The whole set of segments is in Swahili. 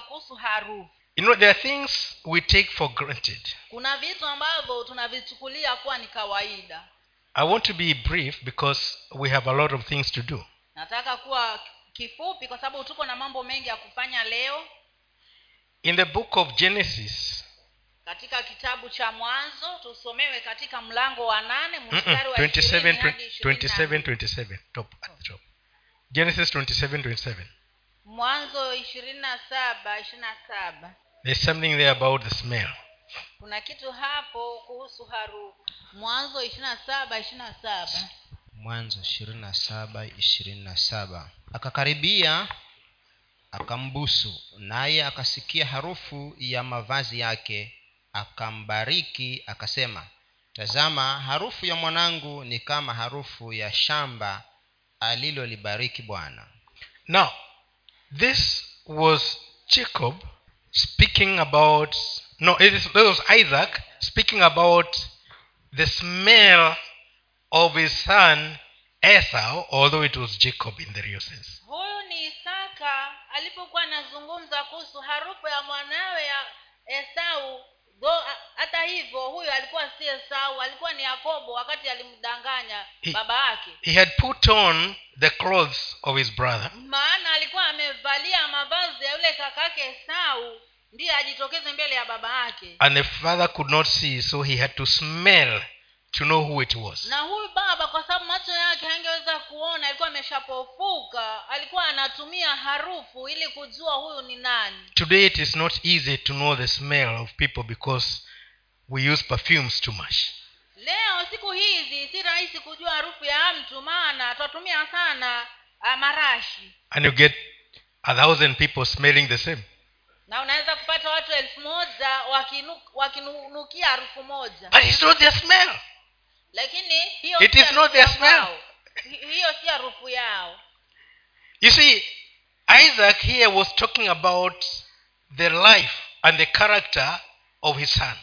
kuzungumza kuhusu harufu You know, there are things we take for granted. kuna vitu ambavyo tunavichukulia kuwa ni kawaida I want to be brief because we have a lot of things to do. nataka kuwa kifupi kwa sababu tuko na mambo mengi ya kufanya leo In the book of Genesis, katika kitabu cha mwanzo tusomewe katika mlango wa nane mstari wa 27, ishirini hadi ishirini na 27, 27, top at the top. Genesis 27, 27. Mwanzo ishirini na saba ishirini na saba. There's something there about the smell. kuna kitu hapo kuhusu harufu mwanzo ishirini na saba ishirini na saba. Mwanzo ishirini na saba ishirini na saba. Akakaribia akambusu. Naye akasikia harufu ya mavazi yake akambariki akasema tazama harufu ya mwanangu ni kama harufu ya shamba alilolibariki bwana. Now, this was Jacob speaking about, no, this was Isaac speaking about the smell of his son Esau, although it was Jacob in the real sense. huyu ni isaka alipokuwa anazungumza kuhusu harufu ya mwanawe ya esau hata hivyo huyo alikuwa si esau alikuwa ni yakobo wakati alimdanganya He- baba yake. He had put on the clothes of his brother, maana alikuwa amevalia mavazi ya yule kakake esau ndiye ajitokeze mbele ya baba yake. And the father could not see, so he had to smell to know who it was. na huyu baba kwa sababu macho yake hangeweza kuona alikuwa ameshapofuka alikuwa anatumia harufu ili kujua huyu ni nani Today it is not easy to know the smell of people because we use perfumes too much. leo siku hizi si rahisi kujua harufu ya mtu maana twatumia sana uh, marashi And you get a thousand people smelling the same. na unaweza kupata watu elfu moja wakinukia harufu moja But it's not their smell. Lakini hiyo It is not their smell. hiyo si harufu yao You see, Isaac here was talking about the life and the character of his son.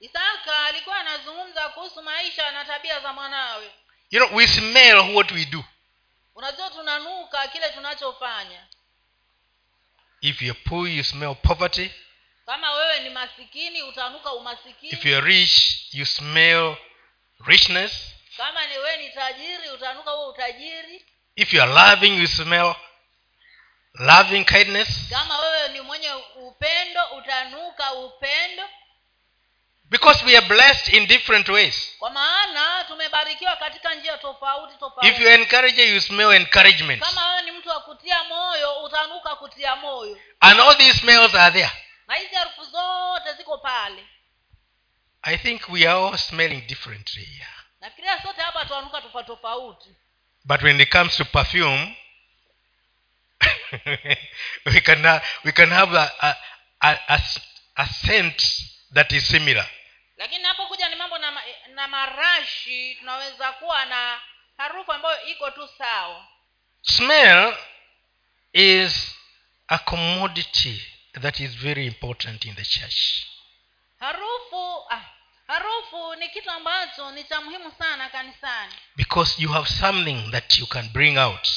isaka alikuwa anazungumza kuhusu maisha na tabia za mwanawe You know, we smell what we do. unajua tunanuka kile tunachofanya If you're poor, you smell poverty. kama wewe ni masikini utanuka umasikini If you're rich, you smell richness. kama ni wewe ni tajiri utanuka huo utajiri If you are loving, you smell loving kindness. kama wewe ni mwenye upendo utanuka upendo Because we are blessed in different ways. kwa maana tumebarikiwa katika njia tofauti If tofauti you encourage, you smell encouragement. kama wewe ni mtu wa kutia moyo utanuka kutia moyo And all these smells are there. na hizi harufu zote ziko pale I think we are all smelling differently here. nafikiria sote hapa tuanuka tofauti tofauti But when it comes to perfume, we can ha- we can have a, a, a, a a scent that is similar. lakini napokuja ni mambo na, na marashi tunaweza kuwa na harufu ambayo iko tu sawa Smell is a commodity that is very important in the church. harufu ah, harufu ni kitu ambacho ni cha muhimu sana kanisani Because you have something that you can bring out.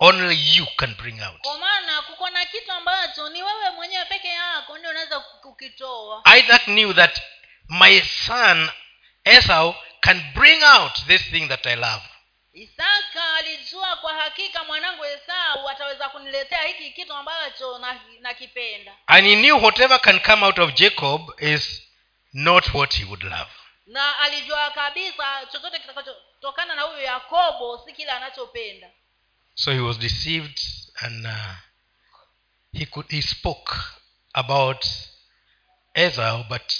Only you can bring out. kwa maana kuko na kitu ambacho ni wewe mwenyewe peke yako ndio unaweza kukitoa Isaac knew that my son Esau can bring out this thing that I love. isaka alijua kwa hakika mwanangu esau ataweza kuniletea hiki kitu ambacho na- nakipenda And he knew whatever can come out of Jacob is not what he would love. na alijua kabisa chochote kitakachotokana na huyo yakobo si kile anachopenda So he was deceived and uh, he could he spoke about Esau but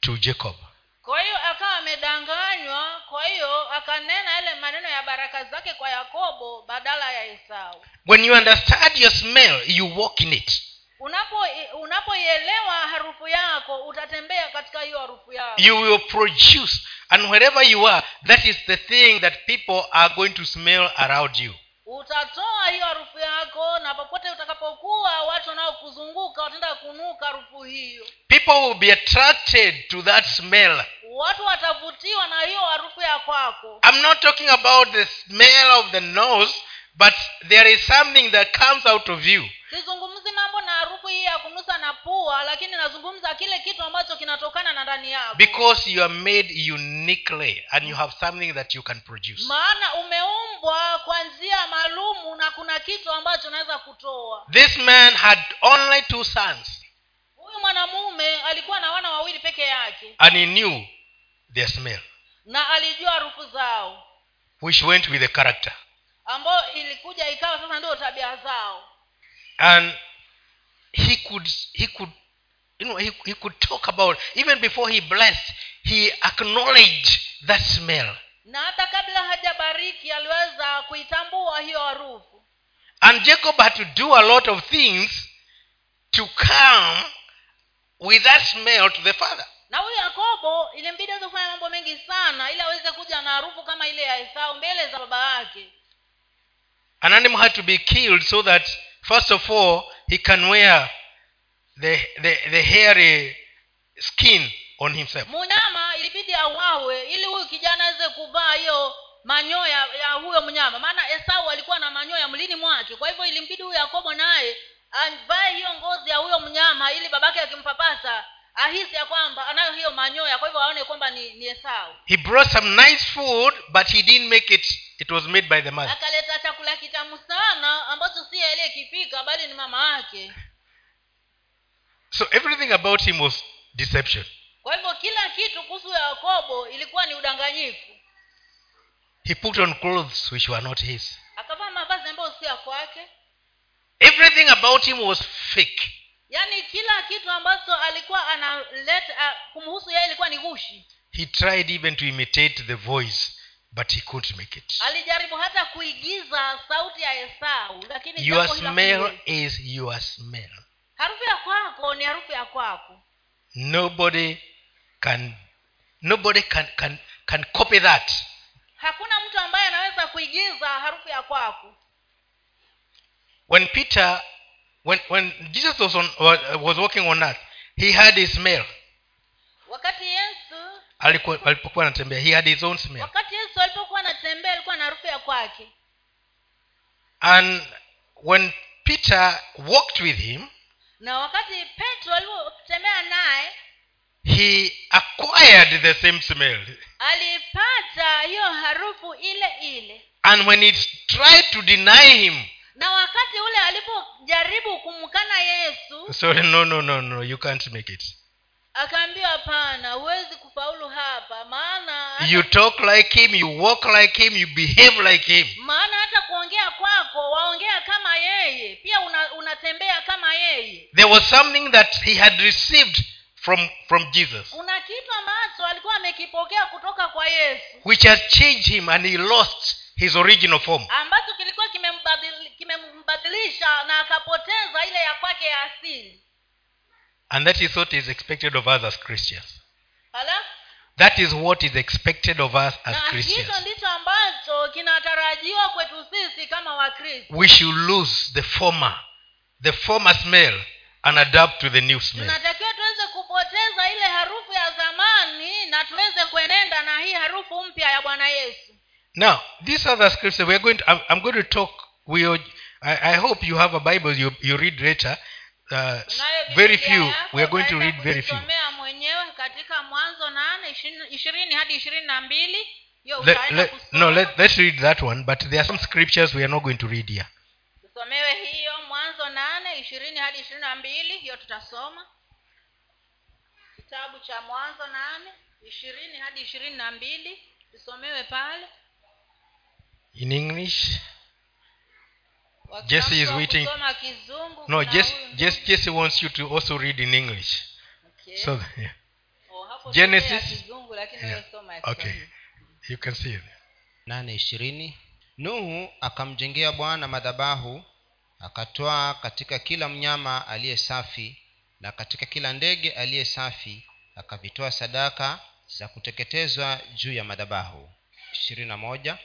to Jacob. kwa hiyo akawa amedanganywa kwa hiyo akanena yale maneno ya baraka zake kwa yakobo badala ya esau When you understand your smell, you walk in it. Unapo unapoielewa harufu yako utatembea katika hiyo harufu yako You will produce, and wherever you are, that is the thing that people are going to smell around you. utatoa hiyo harufu yako na popote utakapokuwa watu wanaokuzunguka wataenda kunuka harufu hiyo People will be attracted to that smell. watu watavutiwa na hiyo harufu ya kwako I'm not talking about the smell of the nose, but there is something that comes out of you. sizungumzi harufu hii ya kunusa na pua lakini nazungumza kile kitu ambacho kinatokana na ndani yako. Because you are made uniquely and you have something that you can produce. Maana umeumbwa kwa njia maalumu na kuna kitu ambacho unaweza kutoa. This man had only two sons. Huyu mwanamume alikuwa na wana wawili peke yake. And he knew their smell na alijua harufu zao. which went with the character. Ambayo ilikuja ikawa sasa ndio tabia zao. And he could he could you know he, he could talk about even before he blessed he acknowledged that smell. Na hata kabla hajabariki aliweza kuitambua hiyo harufu. And jacob had to do a lot of things to come with that smell to the father. Na huyu yakobo ilimbidi aweze kufanya mambo mengi sana ili aweze kuja na harufu kama ile ya esau mbele za baba yake. An animal had to be killed so that first of all he can wear the the, the hairy skin on himself. Mnyama ilibidi auawe ili huyu kijana aweze kuvaa hiyo manyoya ya huyo mnyama. Maana esau alikuwa na manyoya mlini mwake. Kwa hivyo ilimbidi huyo yakobo naye avae hiyo ngozi ya huyo mnyama ili babake akimpapasa ahisi ya kwamba anayo hiyo manyoya. Kwa hivyo aone kwamba ni, ni esau. He brought some nice food but he didn't make it it was made by the mother akaleta chakula kitamu sana ambacho si aliyekipika bali ni mama yake. So everything about him was deception. Kwa hivyo kila kitu kuhusu yakobo ilikuwa ni udanganyifu. He put on clothes which were not his. Akavaa mavazi ambayo si ya kwake. Everything about him was fake. Yaani kila kitu ambacho alikuwa analeta kumhusu yeye ilikuwa ni gushi he tried even to imitate the voice but he couldn't make it. Alijaribu hata kuigiza sauti ya esau lakini your smell is your smell. Harufu ya kwako ni harufu ya kwako. Nobody can nobody can can can copy that. Hakuna mtu ambaye anaweza kuigiza harufu ya kwako. When peter when when jesus was on was walking on earth he had his smell. Wakati alikuwa alipokuwa anatembea. He had his own smell. Wakati yesu alipokuwa anatembea alikuwa na harufu ya kwake. And when peter walked with him na wakati petro alipotembea naye he acquired the same smell. alipata hiyo harufu ile ile. And when he tried to deny him na wakati ule alipojaribu kumkana yesu sorry no no no no you can't make it akaambiwa hapana huwezi kufaulu hapa maana you talk like him you walk like him you behave like him. maana hata kuongea kwako waongea kama yeye pia una, unatembea kama yeye. There was something that he had received from from jesus kuna kitu ambacho alikuwa amekipokea kutoka kwa yesu which has changed him and he lost his original form. ambacho kilikuwa kimembadili- kimembadilisha na akapoteza ile ya kwake ya asili and that is what is expected of us as christians. Hello? that is what is expected of us as christians. we should lose the former. The former smell and adapt to the new smell. Now these other scriptures. We're going to, I'm, I'm going to talk we are, I, I hope you have a bible you, you read later uh, very few. We are going to read very few. mwenyewe katika mwanzo nane ishirini- ishirini hadi ishirini na mbili. Let, let, no let, let's read that one but there are some scriptures we are not going to read here. Tusomewe hiyo mwanzo nane ishirini hadi ishirini na mbili. Hiyo tutasoma. Kitabu cha mwanzo nane ishirini hadi ishirini na mbili. Tusomewe pale. In english Jesse is waiting. no jesse, jesse, jesse wants you to also read in english Okay. so yeah. Oh, Genesis. Yeah. okay you can see it nane ishirini nuhu akamjengea bwana madhabahu akatwaa katika kila mnyama aliye safi na katika kila ndege aliye safi akavitoa sadaka za kuteketezwa juu ya madhabahu ishirini na moja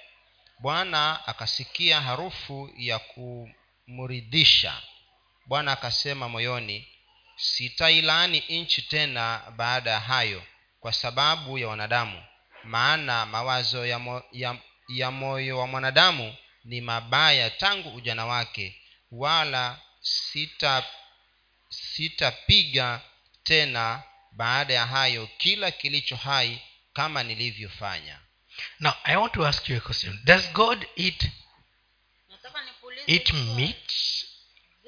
bwana akasikia harufu ya kumridhisha bwana akasema moyoni sitailaani nchi tena baada ya hayo kwa sababu ya wanadamu. Maana mawazo ya, mo, ya, ya moyo wa mwanadamu ni mabaya tangu ujana wake. Wala sita sitapiga tena baada ya hayo kila kilicho hai kama nilivyofanya now i want to ask you a question. Does god eat eat meat?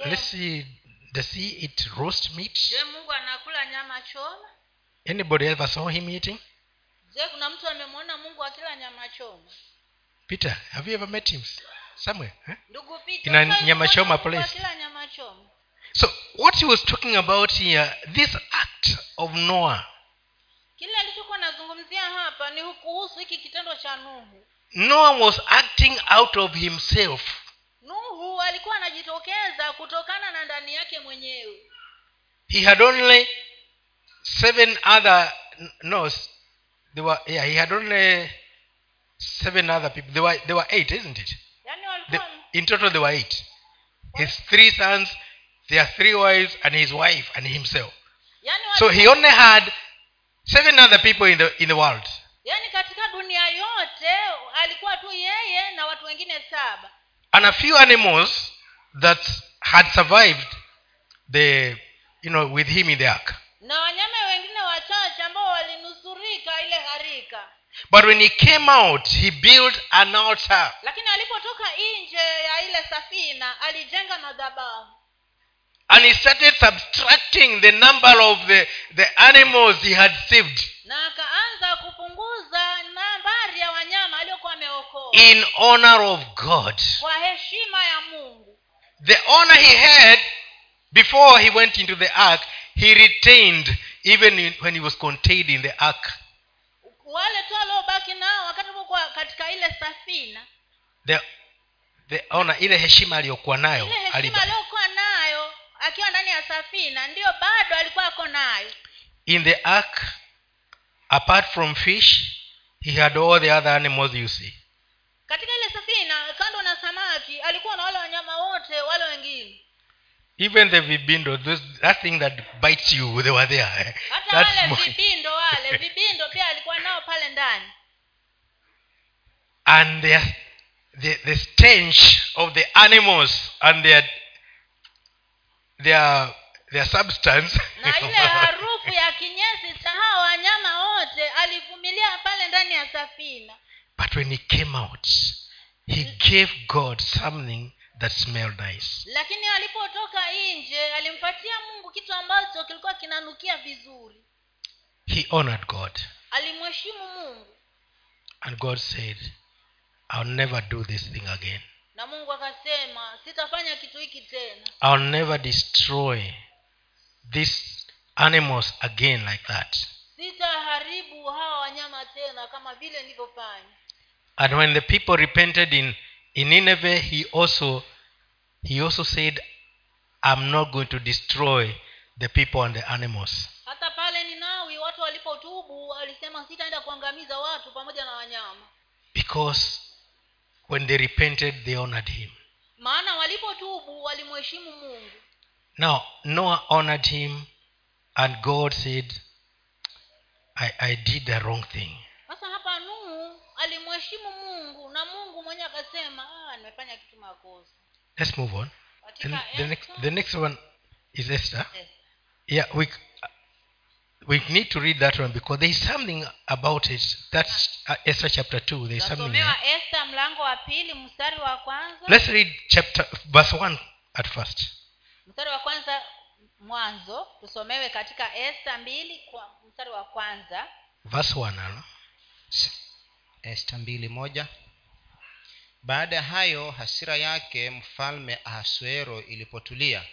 Let's see does he eat roast meat? Anybody ever saw him eating? Peter have you ever met him? Somewhere nyama choma place. so what he was talking about here this act of noah hapa ni kuhusu hiki kitendo cha nuhu. Noah was acting out of himself. Nuhu alikuwa anajitokeza kutokana na ndani yake mwenyewe. He had only seven other no they were yeah he had only seven other people. They were they were eight isn't it? Yani the, in total they were eight. His three sons their three wives and his wife and himself. Yani so he only had seven other people in the in the world yaani katika dunia yote alikuwa tu yeye na watu wengine saba. And a few animals that had survived the you know with him in the ark. Na wanyama wengine wachache ambao walinusurika ile harika but when he came out he built an altar. Lakini alipotoka nje ya ile safina alijenga madhabahu. And he started subtracting the number of the, the animals he had saved. Na in honor of god. The honor he had before he went into the ark he retained even in, when he was contained in the ark. The, the honor ile heshima aliyokuwa nayo akiwa ndani ya safina ndiyo bado alikuwa ako nayo. In the ark apart from fish he had all the other animals you see katika ile safina kando na samaki alikuwa na wale wanyama wote wale wengine. Even the vibindo those, that thing that bites you they were there. Hata wale vibindo wale vibindo pia alikuwa nao pale ndani. And their, the, the stench of the animals and their their their substance. Na ile harufu ya kinyesi cha hao wanyama wote alivumilia pale ndani ya safina but when he came out he gave god something that smelled nice. Lakini alipotoka nje alimpatia mungu kitu ambacho kilikuwa kinanukia vizuri. He honored god. Alimheshimu mungu. And god said i'll never do this thing again. Na mungu akasema sitafanya kitu hiki tena. I'll never destroy these animals again like that. Sitaharibu hawa wanyama tena kama vile nilivyofanya and when the people repented in in nineveh he also he also said i'm not going to destroy the people and the animals. Hata pale ninawi watu walipotubu alisema sitaenda kuangamiza watu pamoja na wanyama. Because when they repented they honored him. Maana walipotubu walimheshimu mungu. Now noah honored him and god said i, I did the wrong thing alimheshimu mungu na mungu mwenyewe akasema ah, nimefanya kitu makosa. Let's move on. The, the, next, the next one is esther. Yes. yeah we we need to read that one because there is something about it that's uh, esther chapter 2 there is something esther mlango wa pili mstari wa kwanza. Let's read chapter verse 1 at first. Mstari wa kwanza mwanzo tusomewe katika esther mbili kwa mstari wa kwanza. Verse 1 ano? Esta mbili moja. Baada ya hayo hasira yake mfalme ahasuero ilipotulia.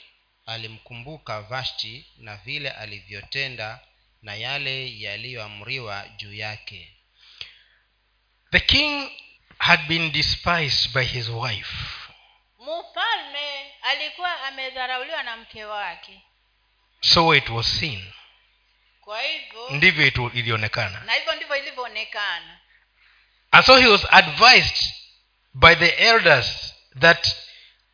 Alimkumbuka vashti na vile alivyotenda na yale yaliyoamriwa juu yake. The king had been despised by his wife. Mfalme alikuwa amedharauliwa na mke wake. So it was seen. Kwa hivyo ndivyo ilionekana na hivyo ndivyo ilivyoonekana and so he was advised by the elders that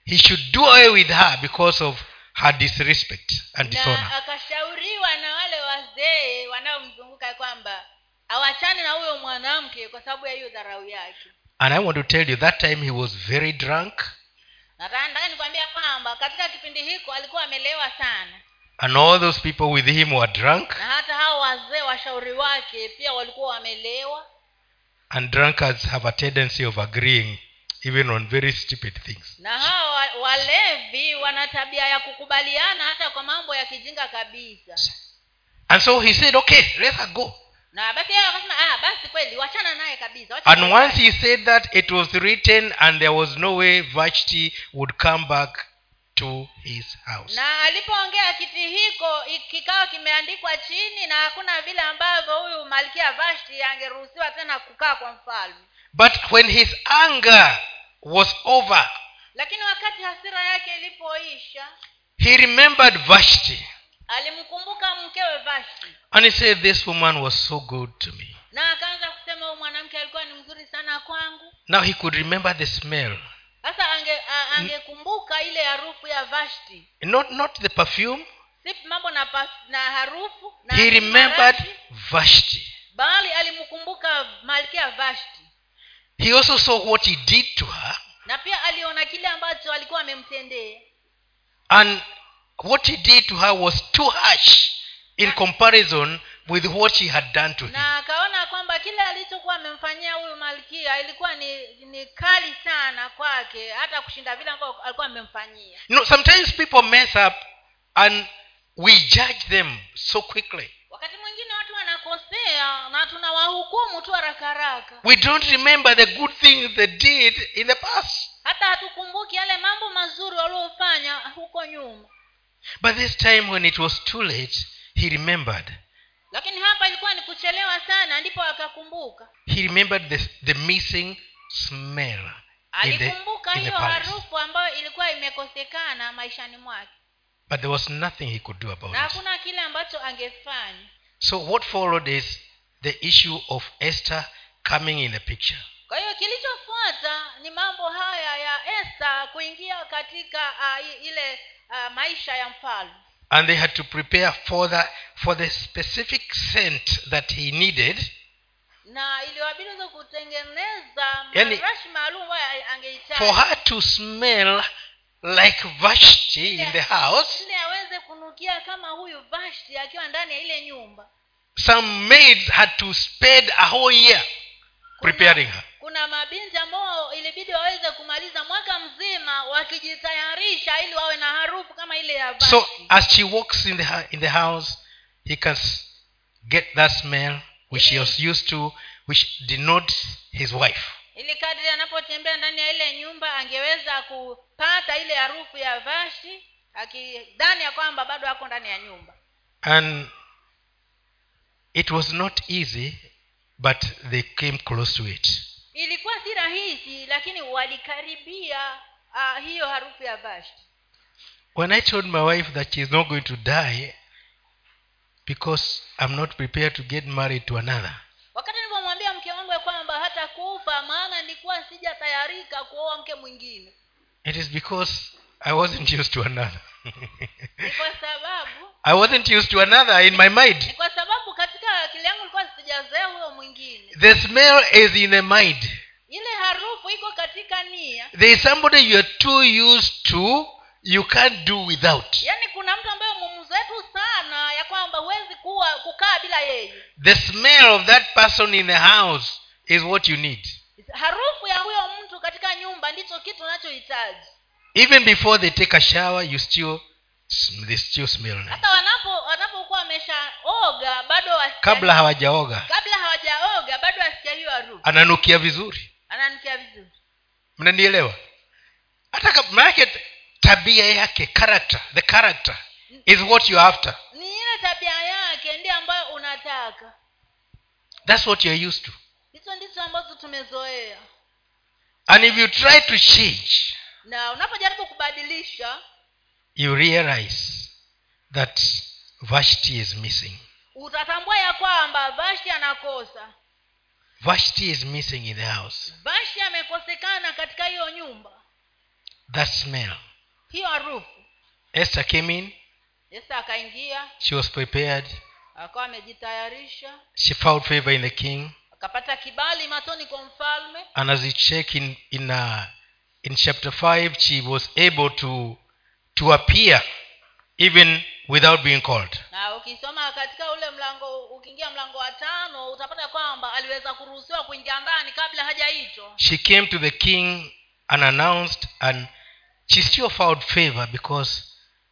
he should do away with her because of her disrespect and dishonor. akashauriwa na wale wazee wanaomzunguka kwamba awachane na huyo mwanamke kwa sababu ya hiyo dharau yake. And i want to tell you that time he was very drunk. Nataka nikwambia kwamba katika kipindi hiko alikuwa amelewa sana. And all those people with him were drunk. Na hata hao wazee washauri wake pia walikuwa wamelewa and drunkards have a tendency of agreeing even on very stupid things. Na hawa walevi wana tabia ya kukubaliana hata kwa mambo ya kijinga kabisa. And so he said okay let her go. Na basi yeye akasema ah basi kweli wachana naye kabisa and once zake." he said that it was written and there was no way vashti would come back to his house. Na alipoongea kiti hiko kikawa kimeandikwa chini na hakuna vile ambavyo huyu malkia vashti angeruhusiwa tena kukaa kwa mfalme. But when his anger was over lakini wakati hasira yake ilipoisha he remembered vashti. alimkumbuka mkewe vashti. And he said this woman was so good to me. Na akaanza kusema huyu mwanamke alikuwa ni mzuri sana kwangu. Now he could remember the smell sasa ange, angekumbuka ile harufu ya vashti. Not not the perfume. Si mambo na, pas, na harufu na he remembered vashti. bali alimkumbuka malkia vashti. He also saw what he did to her na pia aliona kile ambacho alikuwa amemtendea. and what he did to her was too harsh in comparison with what she had done to him. na akaona kwamba kile alichokuwa amemfanyia huyu malkia ilikuwa ni ni kali sana kwake hata kushinda vile ambavyo alikuwa amemfanyia. You know sometimes people mess up and we judge them so quickly. Wakati mwingine watu wanakosea na tunawahukumu tu haraka haraka. We don't remember the good things they did in the past. Hata hatukumbuki yale mambo mazuri waliofanya huko nyuma. But this time when it was too late he remembered lakini hapa ilikuwa ni kuchelewa sana ndipo akakumbuka. He remembered the, the missing smell alikumbuka hiyo harufu ambayo ilikuwa imekosekana maishani mwake. But there was nothing he could do about na hakuna kile ambacho angefanya. So what followed is the issue of esther coming in the picture. Kwa hiyo kilichofuata ni mambo haya ya esther kuingia katika uh, ile uh, maisha ya mfalme and they had to prepare for the for the specific scent that he needed. Na iliwabidi kutengeneza Yani, maalum angehitaji for her to smell like vashti in the house. Ili aweze kunukia kama huyu vashti akiwa ndani ya ile nyumba. Some maids had to spend a whole year preparing her kuna mabinti ambao ilibidi waweze kumaliza mwaka mzima wakijitayarisha ili wawe na harufu kama ile ya so as she walks in the in the house he can get that smell which he was used to which denotes his wife. Ili kadri anapotembea ndani ya ile nyumba angeweza kupata ile harufu ya vashi akidhani ya kwamba bado ako ndani ya nyumba. And it was not easy but they came close to it ilikuwa si rahisi lakini walikaribia uh, hiyo harufu ya vashti. When i told my wife that she is not going to die because i'm not prepared to get married to another wakati nilipomwambia mke wangu ya kwamba hata kufa maana nilikuwa sijatayarika kuoa mke mwingine. it is because i wasn't used to another. I wasn't used to another in my mind. kwa sababu katika akili yangu ilikuwa sijazoea huyo mwingine. The smell is in the mind. Ile harufu iko katika nia. There is somebody you are too used to you can't do without. Yaani kuna mtu ambaye mumuzetu sana ya kwamba huwezi kuwa kukaa bila yeye. The smell of that person in the house is what you need. Harufu ya huyo mtu katika nyumba ndicho kitu unachohitaji. Even before they take a shower you still they still smell hata wanapo wanapokuwa wameshaoga bado kabla hawajaoga. Kabla hawajaoga bado wasikia hiyo harufu. Ananukia vizuri. Ananukia vizuri. Mnanielewa? Hata manake tabia yake character the character is what you after. Ni ile tabia yake ndio ambayo unataka. That's what you're used to. Hizo ndizo ambazo tumezoea. And if you try to change na unapojaribu kubadilisha you realize that vashti is missing. Utatambua ya kwamba vashti anakosa. Vashti is missing in the house. Vashti amekosekana katika hiyo nyumba. That smell. Hiyo harufu. Esther came in. Esther akaingia. She was prepared. Akawa amejitayarisha. She found favor in the king. Akapata kibali matoni kwa mfalme. And as you check in in uh, in chapter 5 she was able to to appear even without being called. Na ukisoma katika ule mlango ukiingia mlango wa tano utapata kwamba aliweza kuruhusiwa kuingia ndani kabla hajaitwa. She came to the king and announced and she still found favor because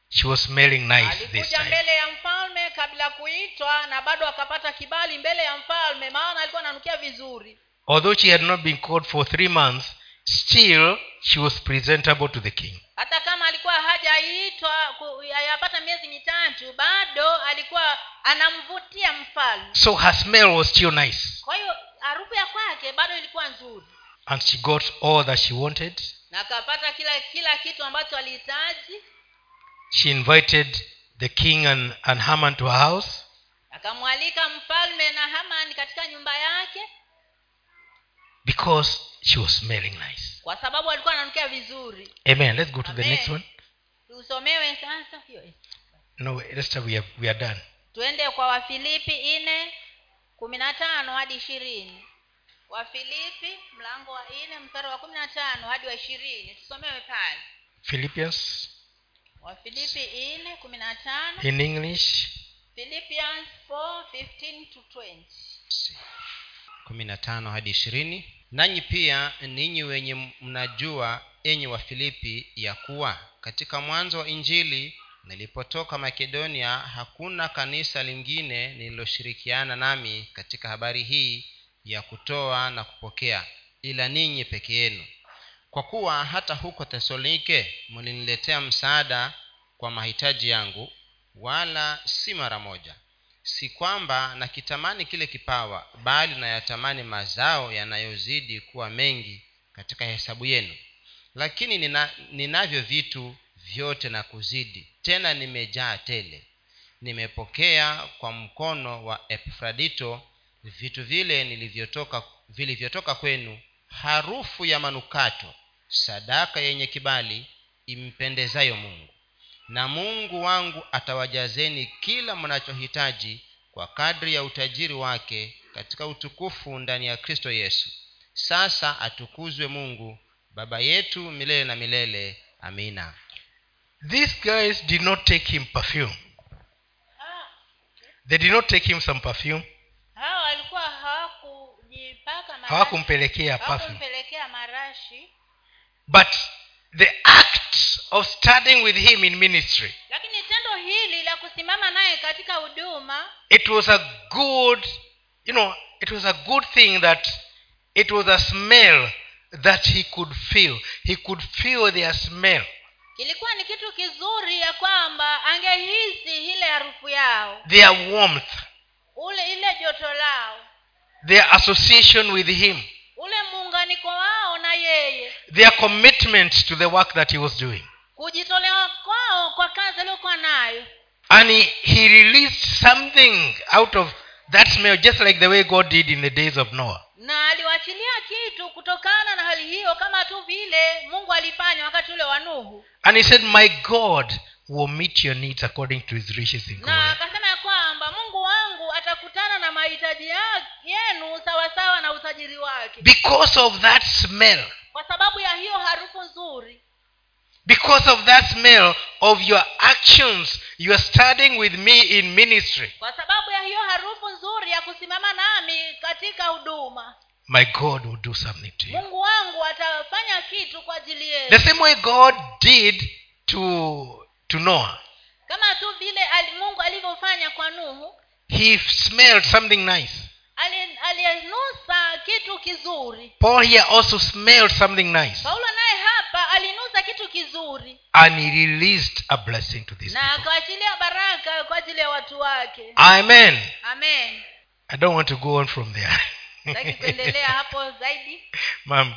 she was smelling nice this time. mbele ya mfalme kabla kuitwa na bado akapata kibali mbele ya mfalme maana alikuwa ananukia vizuri. Although she had not been called for three months still she was presentable to the king hata kama alikuwa hajaitwa yapata miezi mitatu bado alikuwa anamvutia mfalme. So her smell was still nice. Kwa hiyo harufu ya kwake bado ilikuwa nzuri. And she got all that she wanted. Na akapata kila kila kitu ambacho alihitaji. She invited the king and, and haman to her house. Akamwalika mfalme na haman katika nyumba yake. Because she was smelling nice kwa sababu alikuwa ananukia vizuri. Amen. Let's go to the next one. Usomewe sasa. Hiyo no Esther, we are, we are done. Tuende kwa wafilipi nne kumi na tano hadi ishirini. Wafilipi mlango wa nne mstari wa kumi na tano hadi wa ishirini. Tusomewe pale. Philippians. Wafilipi nne kumi na tano. In english. Philippians 4, 15 to 20 kumi na tano hadi ishirini nanyi pia ninyi wenye mnajua enyi wa filipi ya kuwa katika mwanzo wa injili nilipotoka makedonia hakuna kanisa lingine lililoshirikiana nami katika habari hii ya kutoa na kupokea ila ninyi peke yenu. Kwa kuwa hata huko thesalonike mliniletea msaada kwa mahitaji yangu wala si mara moja si kwamba nakitamani kile kipawa bali nayatamani mazao yanayozidi kuwa mengi katika hesabu yenu. Lakini nina, ninavyo vitu vyote na kuzidi tena nimejaa tele. Nimepokea kwa mkono wa epafradito vitu vile nilivyotoka vilivyotoka kwenu harufu ya manukato sadaka yenye kibali impendezayo mungu na mungu wangu atawajazeni kila mnachohitaji kwa kadri ya utajiri wake katika utukufu ndani ya kristo yesu. Sasa atukuzwe mungu baba yetu milele na milele. Amina. These guys did not take him perfume. They did not take him some perfume. Hawakumpelekea perfume. but the act of starting with him in ministry. Lakini tendo hili la kusimama naye katika huduma it was a good you know it was a good thing that it was a smell that he could feel. He could feel their smell. kilikuwa ni kitu kizuri ya kwamba angehisi ile harufu yao their warmth ule ile joto lao their association with him ule muunganiko wao na yeye their commitment to the work that he was doing kujitolewa kwao kwa kazi aliyokuwa nayo. And he, he released something out of that smell just like the way god did in the days of noah. Na aliwachilia kitu kutokana na hali hiyo kama tu vile mungu alifanya wakati ule wa nuhu. And he said my god will meet your needs according to his riches in na akasema ya kwamba mungu wangu atakutana na mahitaji yenu sawasawa na utajiri wake. Because of that smell kwa sababu ya hiyo harufu nzuri because of that smell of your actions you are studying with me in ministry. Kwa sababu ya hiyo harufu nzuri ya kusimama nami katika huduma. My god will do something to you. Mungu wangu atafanya kitu kwa ajili the same way god did to to noah. Kama tu vile mungu alivyofanya kwa nuhu he smelled something nice alinusa kitu kizuri. Paul here also smelled something nice. Paulo naye hapa alinusa kitu kizuri. And he released a blessing to this na akaachilia baraka kwa ajili ya watu wake. Amen. Amen. I don't want to go on from there. Hapo zaidi. Ma'am